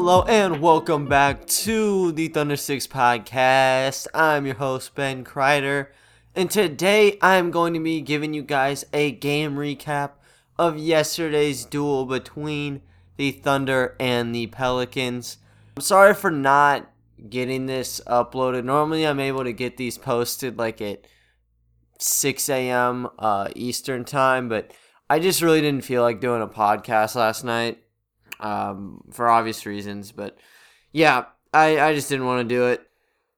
Hello and welcome back to the Thunder Six podcast. I'm your host Ben Kreider, and today I'm going to be giving you guys a game recap of yesterday's duel between the Thunder and the Pelicans. I'm sorry for not getting this uploaded. Normally, I'm able to get these posted like at 6 a.m. Uh, Eastern time, but I just really didn't feel like doing a podcast last night um, for obvious reasons. But yeah, I, I just didn't want to do it.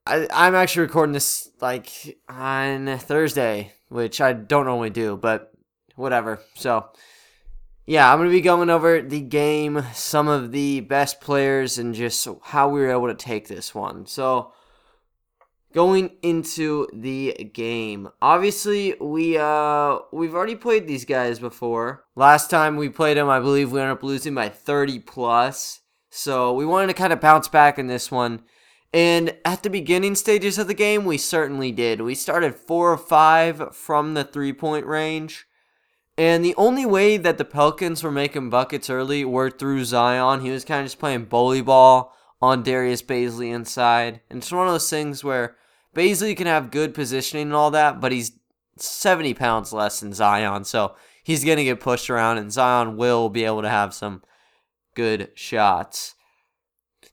I, I'm actually recording this like on Thursday, which I don't normally do, but whatever. So yeah, I'm going to be going over the game, some of the best players, and just how we were able to take this one. So going into the game. Obviously we uh we've already played these guys before. Last time we played them i believe we ended up losing by 30 plus. So we wanted to kind of bounce back in this one. And at the beginning stages of the game we certainly did. We started four or five from the three point range. And the only way that the pelicans were making buckets early were through zion. He was kind of just playing bully ball on Darius Bazley inside. And it's one of those things where Bazley can have good positioning and all that, but he's 70 pounds less than Zion, so he's going to get pushed around, and Zion will be able to have some good shots.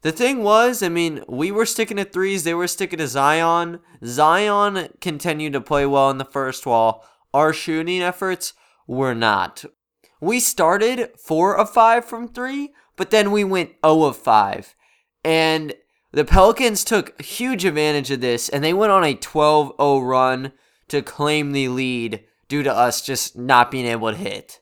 The thing was, I mean, we were sticking to threes, they were sticking to Zion. Zion continued to play well in the first wall. Our shooting efforts were not. We started 4 of 5 from 3, but then we went 0 of 5. And the Pelicans took huge advantage of this and they went on a 12 0 run to claim the lead due to us just not being able to hit.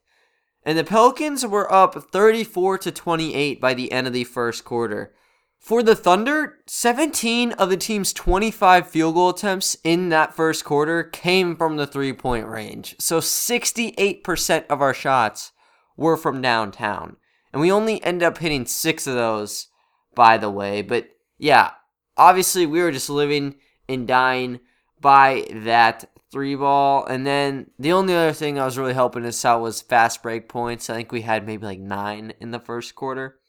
And the Pelicans were up 34 to 28 by the end of the first quarter. For the Thunder, 17 of the team's 25 field goal attempts in that first quarter came from the three point range. So 68% of our shots were from downtown. And we only ended up hitting six of those, by the way. But yeah, obviously we were just living and dying by that three ball. And then the only other thing that was really helping us out was fast break points. I think we had maybe like nine in the first quarter.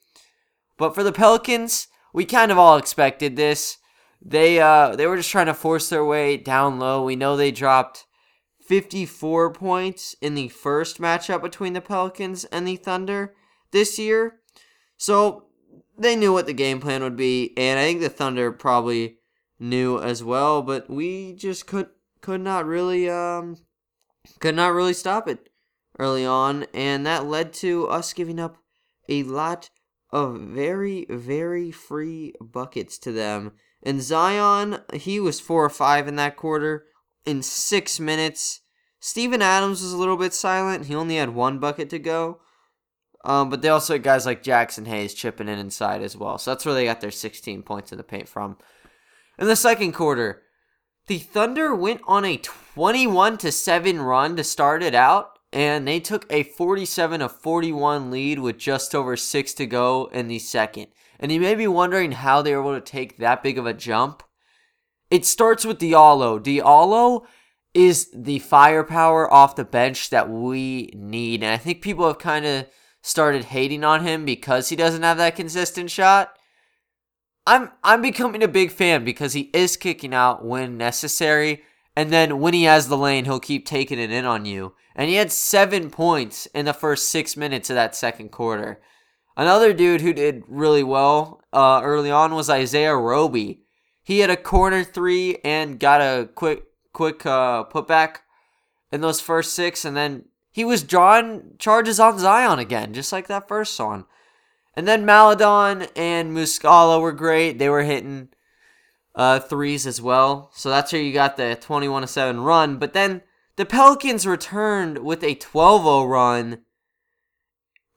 But for the Pelicans, we kind of all expected this. They uh they were just trying to force their way down low. We know they dropped 54 points in the first matchup between the Pelicans and the Thunder this year. So they knew what the game plan would be, and I think the Thunder probably knew as well, but we just could could not really um could not really stop it early on, and that led to us giving up a lot of very very free buckets to them. And Zion, he was four or five in that quarter in six minutes. Steven Adams was a little bit silent. He only had one bucket to go. Um, but they also had guys like Jaxson Hayes chipping in inside as well. So that's where they got their 16 points in the paint from. In the second quarter, the Thunder went on a 21 to 7 run to start it out, and they took a 47 to 41 lead with just over 6 to go in the second. And you may be wondering how they were able to take that big of a jump. It starts with Diallo. Diallo is the firepower off the bench that we need. And I think people have kind of started hating on him because he doesn't have that consistent shot. I'm I'm becoming a big fan because he is kicking out when necessary, and then when he has the lane, he'll keep taking it in on you. And he had seven points in the first six minutes of that second quarter. Another dude who did really well uh, early on was Isaiah Roby. He had a corner three and got a quick quick uh, putback in those first six, and then he was drawing charges on Zion again, just like that first song. And then Maledon and Muscala were great. They were hitting uh, threes as well. So that's where you got the 21 7 run. But then the Pelicans returned with a 12 0 run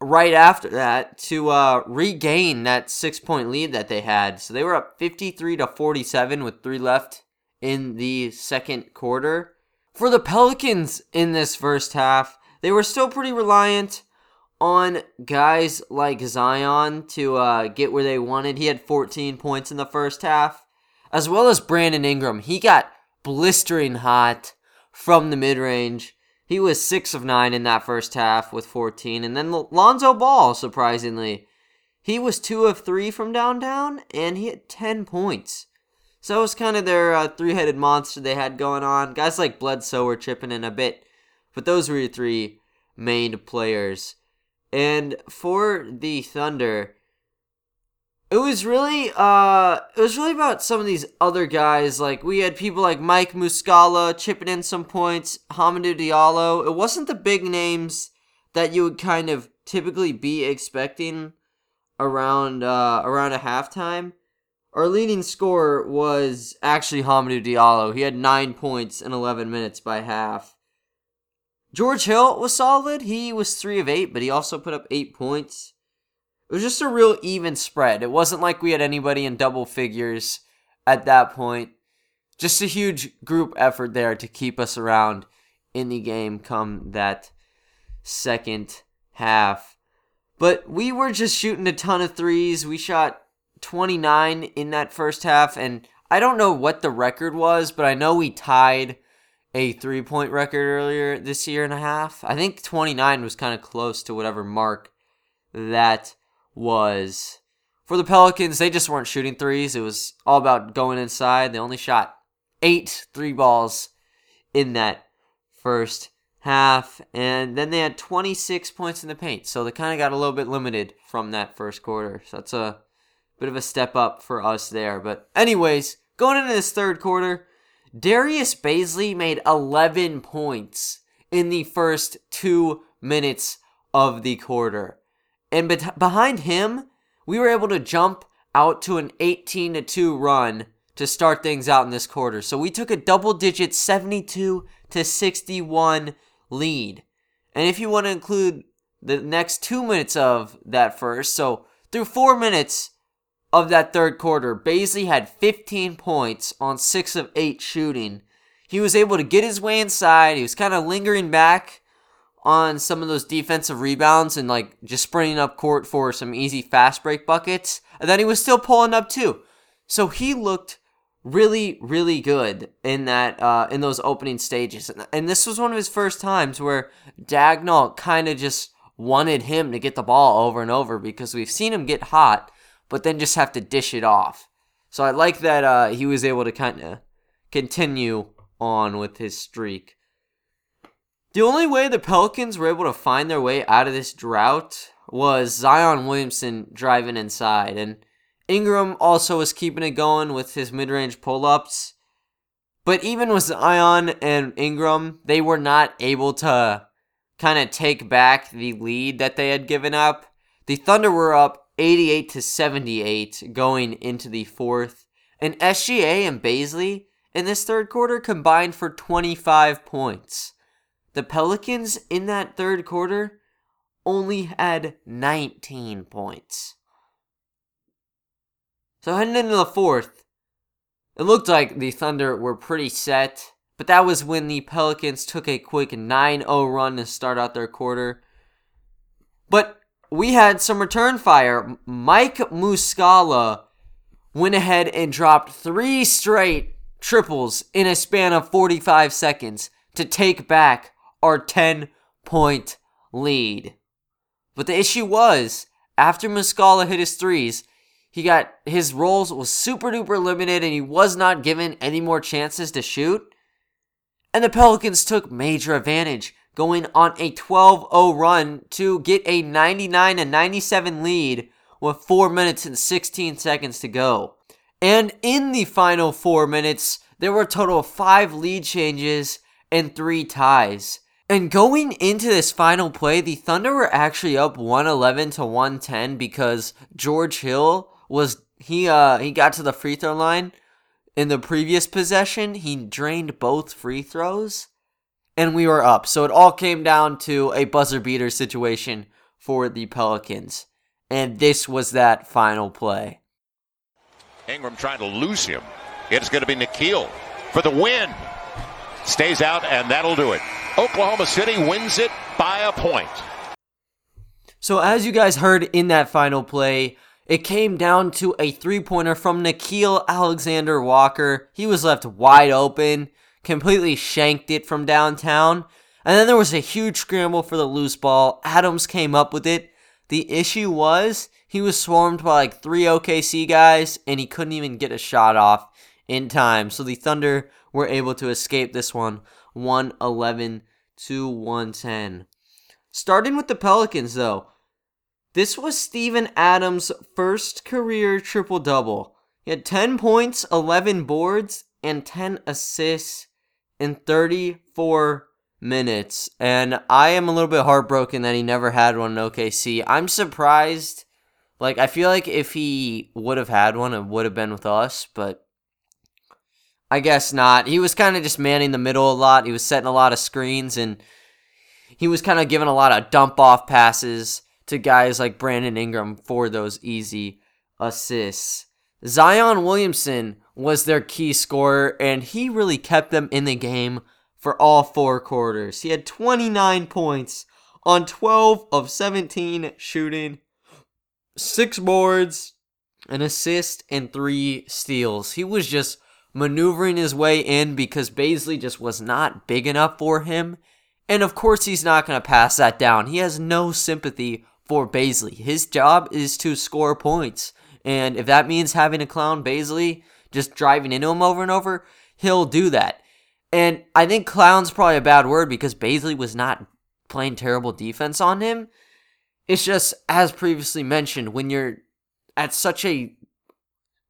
right after that to uh, regain that six point lead that they had. So they were up 53 to 47 with three left in the second quarter. For the Pelicans in this first half, they were still pretty reliant on guys like Zion to uh, get where they wanted. He had 14 points in the first half, as well as Brandon Ingram. He got blistering hot from the mid range. He was 6 of 9 in that first half with 14. And then Lonzo Ball, surprisingly, he was two of three from downtown, and he had 10 points. So it was kind of their uh, three headed monster they had going on. Guys like Bledsoe were chipping in a bit, but those were your three main players. And for the Thunder, it was really uh it was really about some of these other guys. Like we had people like Mike Muscala chipping in some points, Hamidou Diallo. It wasn't the big names that you would kind of typically be expecting around uh around a halftime. Our leading scorer was actually Hamidou Diallo. He had nine points in 11 minutes by half. George Hill was solid. He was three of eight, but he also put up eight points. It was just a real even spread. It wasn't like we had anybody in double figures at that point. Just a huge group effort there to keep us around in the game come that second half. But we were just shooting a ton of threes. We shot 29 in that first half, and I don't know what the record was, but I know we tied a three point record earlier this year and a half. I think 29 was kind of close to whatever mark that was. For the Pelicans, they just weren't shooting threes. It was all about going inside. They only shot eight three balls in that first half, and then they had 26 points in the paint. So they kind of got a little bit limited from that first quarter. So that's a bit of a step up for us there. But, anyways, going into this third quarter, Darius Bazley made 11 points in the first two minutes of the quarter. And be- behind him, we were able to jump out to an 18 to 2 run to start things out in this quarter. So we took a double digit 72 to 61 lead. And if you want to include the next two minutes of that first, so through four minutes of that third quarter, Bazley had 15 points on 6 of 8 shooting. He was able to get his way inside. He was kind of lingering back on some of those defensive rebounds and like just sprinting up court for some easy fast break buckets. And then he was still pulling up too. So he looked really, really good in that uh, in those opening stages. And this was one of his first times where Daigneault kind of just wanted him to get the ball over and over because we've seen him get hot, but then just have to dish it off. So I like that uh, he was able to kind of continue on with his streak. The only way the Pelicans were able to find their way out of this drought was Zion Williamson driving inside. And Ingram also was keeping it going with his mid range pull ups. But even with Zion and Ingram, they were not able to kind of take back the lead that they had given up. The Thunder were up 88 to 78 going into the fourth. And SGA and Bazley in this third quarter combined for 25 points. The Pelicans in that third quarter only had 19 points. So heading into the fourth, it looked like the Thunder were pretty set, but that was when the Pelicans took a quick 9 0 run to start out their quarter. But we had some return fire. Mike Muscala went ahead and dropped three straight triples in a span of 45 seconds to take back our 10 point lead. But the issue was, after Muscala hit his threes, he got his rolls was super duper limited and he was not given any more chances to shoot. And the Pelicans took major advantage, going on a 12 0 run to get a 99 97 lead with 4 minutes and 16 seconds to go. And in the final 4 minutes, there were a total of 5 lead changes and 3 ties. And going into this final play, the Thunder were actually up 111 to 110 because George Hill was he uh he got to the free throw line in the previous possession. He drained both free throws and we were up. So it all came down to a buzzer beater situation for the Pelicans. And this was that final play. Ingram trying to lose him. It's going to be Nickeil for the win. Stays out, and that'll do it. Oklahoma City wins it by a point. So, as you guys heard in that final play, it came down to a three pointer from Nickeil Alexander Walker. He was left wide open, completely shanked it from downtown. And then there was a huge scramble for the loose ball. Adams came up with it. The issue was he was swarmed by like three OKC guys and he couldn't even get a shot off in time. So the Thunder were able to escape this one 111 to 110. Starting with the Pelicans though, this was Steven Adams' first career triple double. He had 10 points, 11 boards, and 10 assists in 34 minutes. And I am a little bit heartbroken that he never had one in OKC. I'm surprised. Like, I feel like if he would have had one, it would have been with us, but I guess not. He was kind of just manning the middle a lot. He was setting a lot of screens and he was kind of giving a lot of dump off passes to guys like Brandon Ingram for those easy assists. Zion Williamson was their key scorer, and he really kept them in the game for all four quarters. He had 29 points on 12 of 17 shooting, six boards, an assist, and three steals. He was just maneuvering his way in because Bazley just was not big enough for him. And of course, he's not going to pass that down. He has no sympathy for Bazley. His job is to score points. And if that means having a clown Bazley just driving into him over and over, he'll do that. And I think clown's probably a bad word because Bazley was not playing terrible defense on him. It's just, as previously mentioned, when you're at such a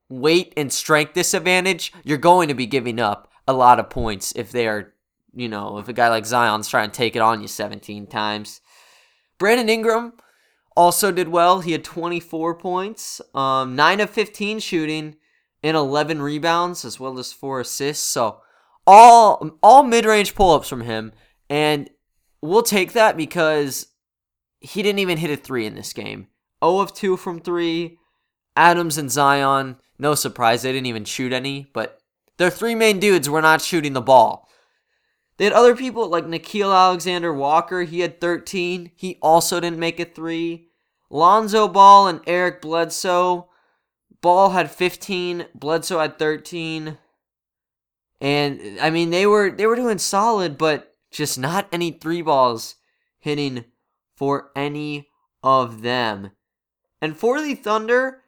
weight and strength disadvantage, you're going to be giving up a lot of points if they are, you know, if a guy like Zion's trying to take it on you 17 times. Brandon Ingram also did well. He had 24 points, um, 9 of 15 shooting, and 11 rebounds, as well as 4 assists. So, all all mid-range pull-ups from him and we'll take that because he didn't even hit a 3 in this game. 0 of 2 from 3. Adams and Zion, no surprise they didn't even shoot any, but their three main dudes were not shooting the ball. They had other people like Nickeil Alexander Walker, he had 13. He also didn't make a 3. Lonzo Ball and Eric Bledsoe. Ball had 15, Bledsoe had 13. And I mean they were they were doing solid, but just not any three balls hitting for any of them. And for the Thunder,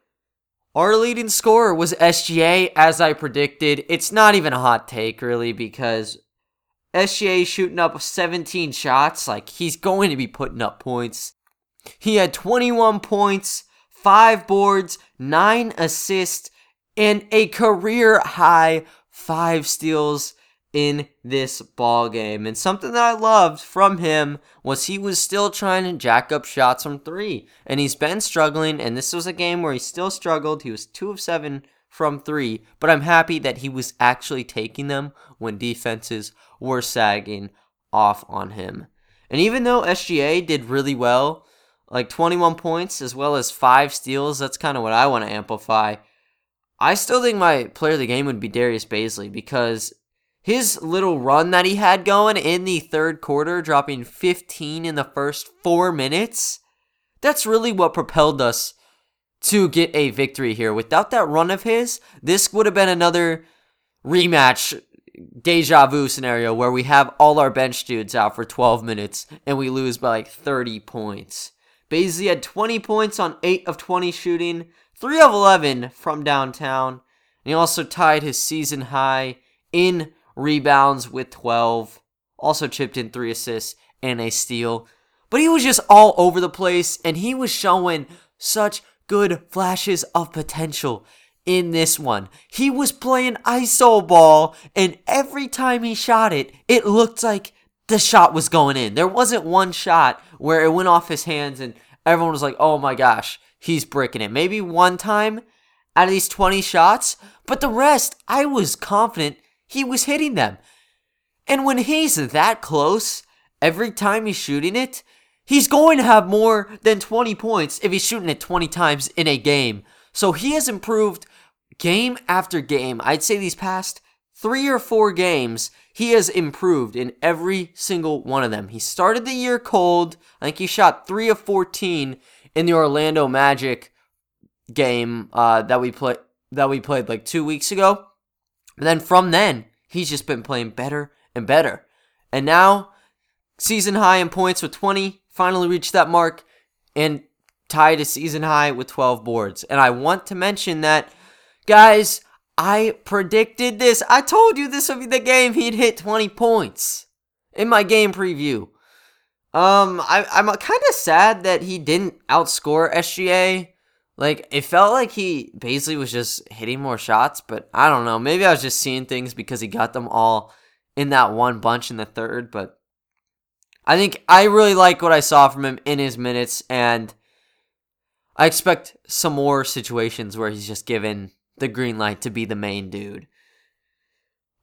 our leading scorer was SGA, as I predicted. It's not even a hot take, really, because SGA shooting up 17 shots. Like, he's going to be putting up points. He had 21 points, 5 boards, 9 assists, and a career high 5 steals in this ball game. And something that I loved from him was he was still trying to jack up shots from 3. And he's been struggling and this was a game where he still struggled. He was 2 of 7 from 3, but I'm happy that he was actually taking them when defenses were sagging off on him. And even though SGA did really well, like 21 points as well as 5 steals, that's kind of what I want to amplify. I still think my player of the game would be Darius Bazley because his little run that he had going in the third quarter, dropping 15 in the first four minutes, that's really what propelled us to get a victory here. Without that run of his, this would have been another rematch deja vu scenario where we have all our bench dudes out for 12 minutes and we lose by like 30 points. Bazley had 20 points on 8 of 20 shooting, 3 of 11 from downtown, and he also tied his season high in rebounds with 12. Also chipped in 3 assists and a steal. But he was just all over the place and he was showing such good flashes of potential in this one. He was playing iso ball, and every time he shot it, it looked like the shot was going in. There wasn't one shot where it went off his hands and everyone was like, oh my gosh, he's bricking it. Maybe one time out of these 20 shots, but the rest, I was confident he was hitting them. And when he's that close, every time he's shooting it, he's going to have more than 20 points if he's shooting it 20 times in a game. So he has improved game after game. I'd say these past three or four games, he has improved in every single one of them. He started the year cold. I think he shot three of 14 in the Orlando Magic game uh, that we played that we played like two weeks ago. But then from then, he's just been playing better and better. And now, season high in points with 20, finally reached that mark. And tied a season high with 12 boards. And I want to mention that, guys, I predicted this. I told you this would be the game he'd hit 20 points in my game preview. Um, I, I'm kind of sad that he didn't outscore SGA. Like, it felt like he basically was just hitting more shots, but I don't know. Maybe I was just seeing things because he got them all in that one bunch in the third, but I think I really like what I saw from him in his minutes, and I expect some more situations where he's just given the green light to be the main dude.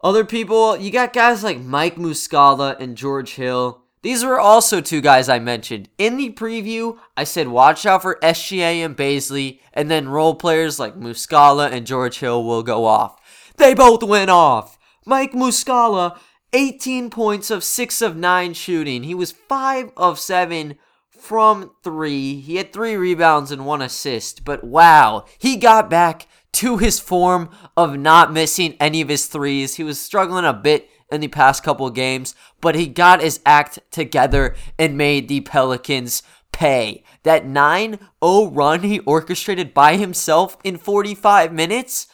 Other people, you got guys like Mike Muscala and George Hill. These were also two guys I mentioned. In the preview, I said watch out for SGA and Bazley, and then role players like Muscala and George Hill will go off. They both went off. Mike Muscala, 18 points of 6 of 9 shooting. He was 5 of 7 from 3. He had 3 rebounds and 1 assist, but wow, he got back to his form of not missing any of his threes. He was struggling a bit in the past couple games, but he got his act together and made the Pelicans pay. That 9 0 run he orchestrated by himself in 45 minutes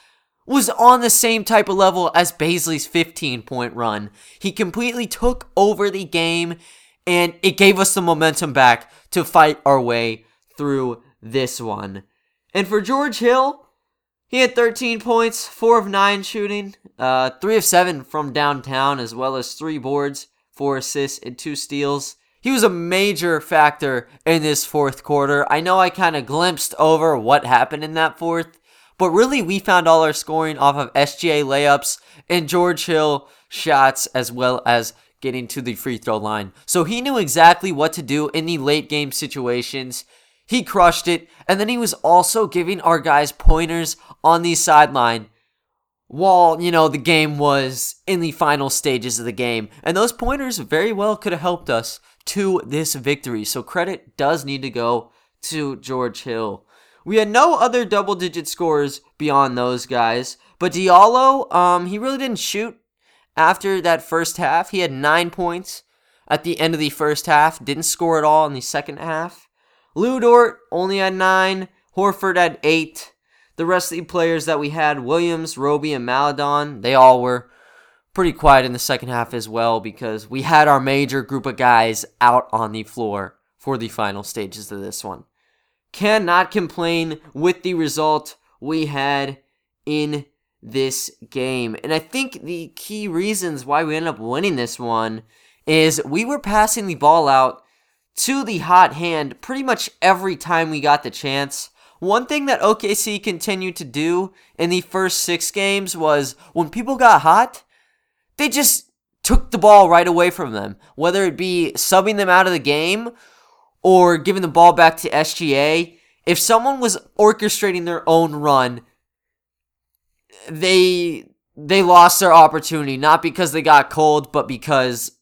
was on the same type of level as Bazley's 15 point run. He completely took over the game and it gave us the momentum back to fight our way through this one. And for George Hill, he had 13 points, 4 of 9 shooting, uh, 3 of 7 from downtown, as well as 3 boards, 4 assists, and 2 steals. He was a major factor in this fourth quarter. I know I kind of glimpsed over what happened in that fourth, but really we found all our scoring off of SGA layups and George Hill shots, as well as getting to the free throw line. So he knew exactly what to do in the late game situations. He crushed it. And then he was also giving our guys pointers on the sideline while, you know, the game was in the final stages of the game. And those pointers very well could have helped us to this victory. So credit does need to go to George Hill. We had no other double digit scores beyond those guys, but Diallo, um, he really didn't shoot after that first half. He had nine points at the end of the first half, didn't score at all in the second half. Lu Dort only had nine. Horford had eight. The rest of the players that we had, Williams, Roby, and Maledon, they all were pretty quiet in the second half as well because we had our major group of guys out on the floor for the final stages of this one. Cannot complain with the result we had in this game. And I think the key reasons why we ended up winning this one is we were passing the ball out to the hot hand pretty much every time we got the chance. One thing that OKC continued to do in the first six games was when people got hot, they just took the ball right away from them, whether it be subbing them out of the game or giving the ball back to SGA. If someone was orchestrating their own run, they they lost their opportunity not because they got cold, but because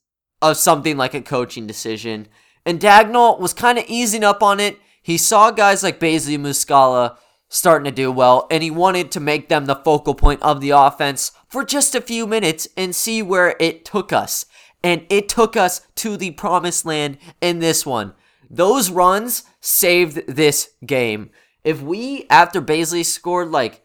of something like a coaching decision. And Daigneault was kind of easing up on it. He saw guys like Bazley Muscala starting to do well, and he wanted to make them the focal point of the offense for just a few minutes and see where it took us. And it took us to the promised land in this one. Those runs saved this game. If we, after Bazley scored like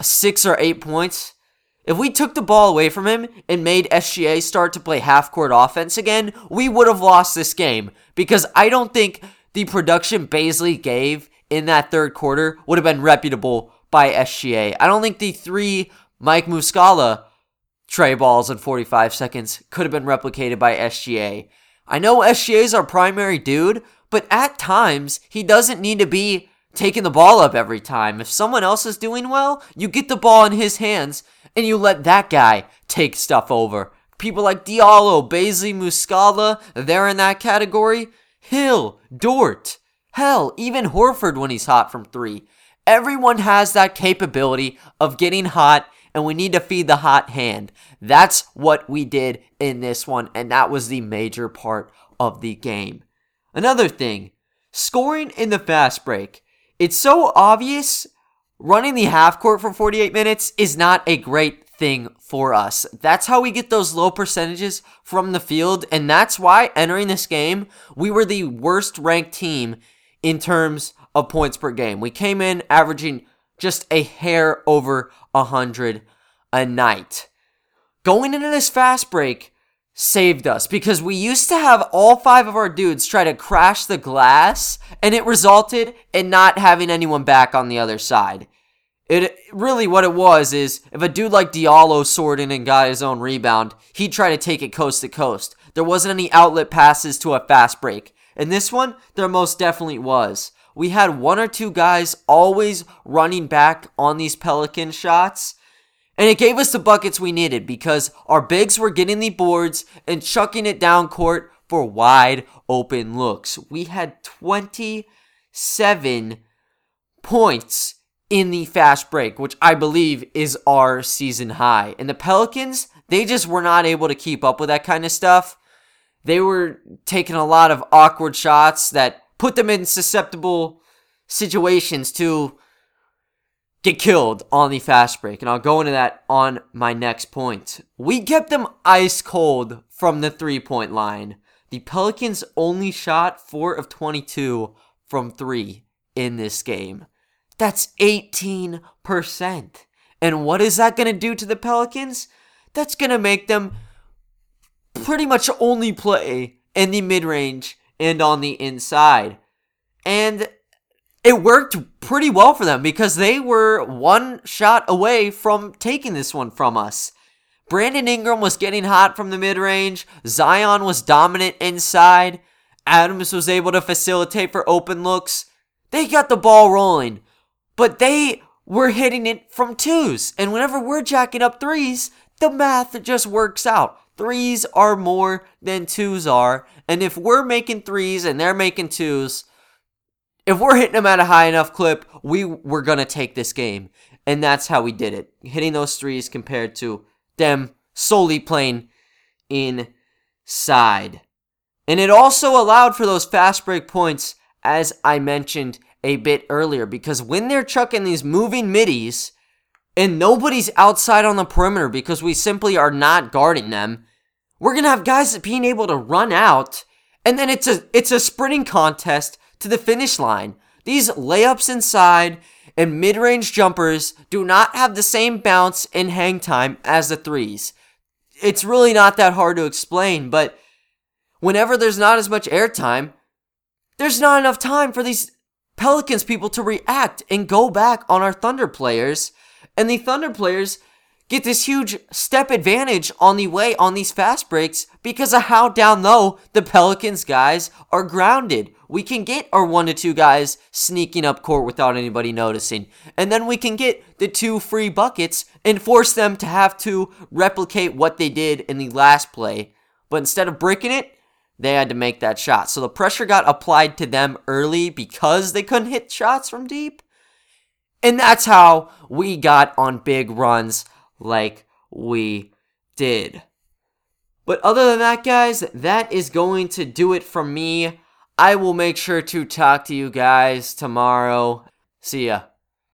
six or eight points, if we took the ball away from him and made SGA start to play half court offense again, we would have lost this game because I don't think the production Bazley gave in that third quarter would have been reputable by SGA. I don't think the three Mike Muscala trey balls in 45 seconds could have been replicated by SGA. I know SGA is our primary dude, but at times he doesn't need to be taking the ball up every time. If someone else is doing well, you get the ball in his hands and you let that guy take stuff over. People like Diallo, Bazley, Muscala, they're in that category. Hill, Dort, hell, even Horford when he's hot from three. Everyone has that capability of getting hot, and we need to feed the hot hand. That's what we did in this one, and that was the major part of the game. Another thing, scoring in the fast break. It's so obvious running the half court for 48 minutes is not a great thing for us. That's how we get those low percentages from the field, and that's why entering this game, we were the worst ranked team in terms of points per game. We came in averaging just a hair over 100 a night. Going into this fast break saved us because we used to have all five of our dudes try to crash the glass and it resulted in not having anyone back on the other side. It really what it was is if a dude like Diallo soared in and got his own rebound, he'd try to take it coast to coast. There wasn't any outlet passes to a fast break. In this one, there most definitely was. We had one or two guys always running back on these Pelican shots. And it gave us the buckets we needed because our bigs were getting the boards and chucking it down court for wide open looks. We had 27 points in the fast break, which I believe is our season high. And the Pelicans, they just were not able to keep up with that kind of stuff. They were taking a lot of awkward shots that put them in susceptible situations to get killed on the fast break. And I'll go into that on my next point. We kept them ice cold from the three point line. The Pelicans only shot 4 of 22 from 3 in this game. That's 18%. And what is that going to do to the Pelicans? That's going to make them pretty much only play in the mid range and on the inside. And it worked pretty well for them because they were one shot away from taking this one from us. Brandon Ingram was getting hot from the mid range, Zion was dominant inside, Adams was able to facilitate for open looks. They got the ball rolling, but they were hitting it from twos. And whenever we're jacking up threes, the math just works out. Threes are more than twos are. And if we're making threes and they're making twos, if we're hitting them at a high enough clip, we were going to take this game. And that's how we did it. Hitting those threes compared to them solely playing inside. And it also allowed for those fast break points, as I mentioned a bit earlier, because when they're chucking these moving middies and nobody's outside on the perimeter because we simply are not guarding them, we're to have guys being able to run out and then it's a it's a sprinting contest to the finish line. These layups inside and mid-range jumpers do not have the same bounce and hang time as the threes. It's really not that hard to explain, but whenever there's not as much airtime, there's not enough time for these Pelicans people to react and go back on our Thunder players. And the Thunder players get this huge step advantage on the way on these fast breaks because of how down low the Pelicans guys are grounded. We can get our one to two guys sneaking up court without anybody noticing. And then we can get the two free buckets and force them to have to replicate what they did in the last play. But instead of breaking it, they had to make that shot. So the pressure got applied to them early because they couldn't hit shots from deep. And that's how we got on big runs like we did. But other than that, guys, that is going to do it from me. I will make sure to talk to you guys tomorrow. See ya.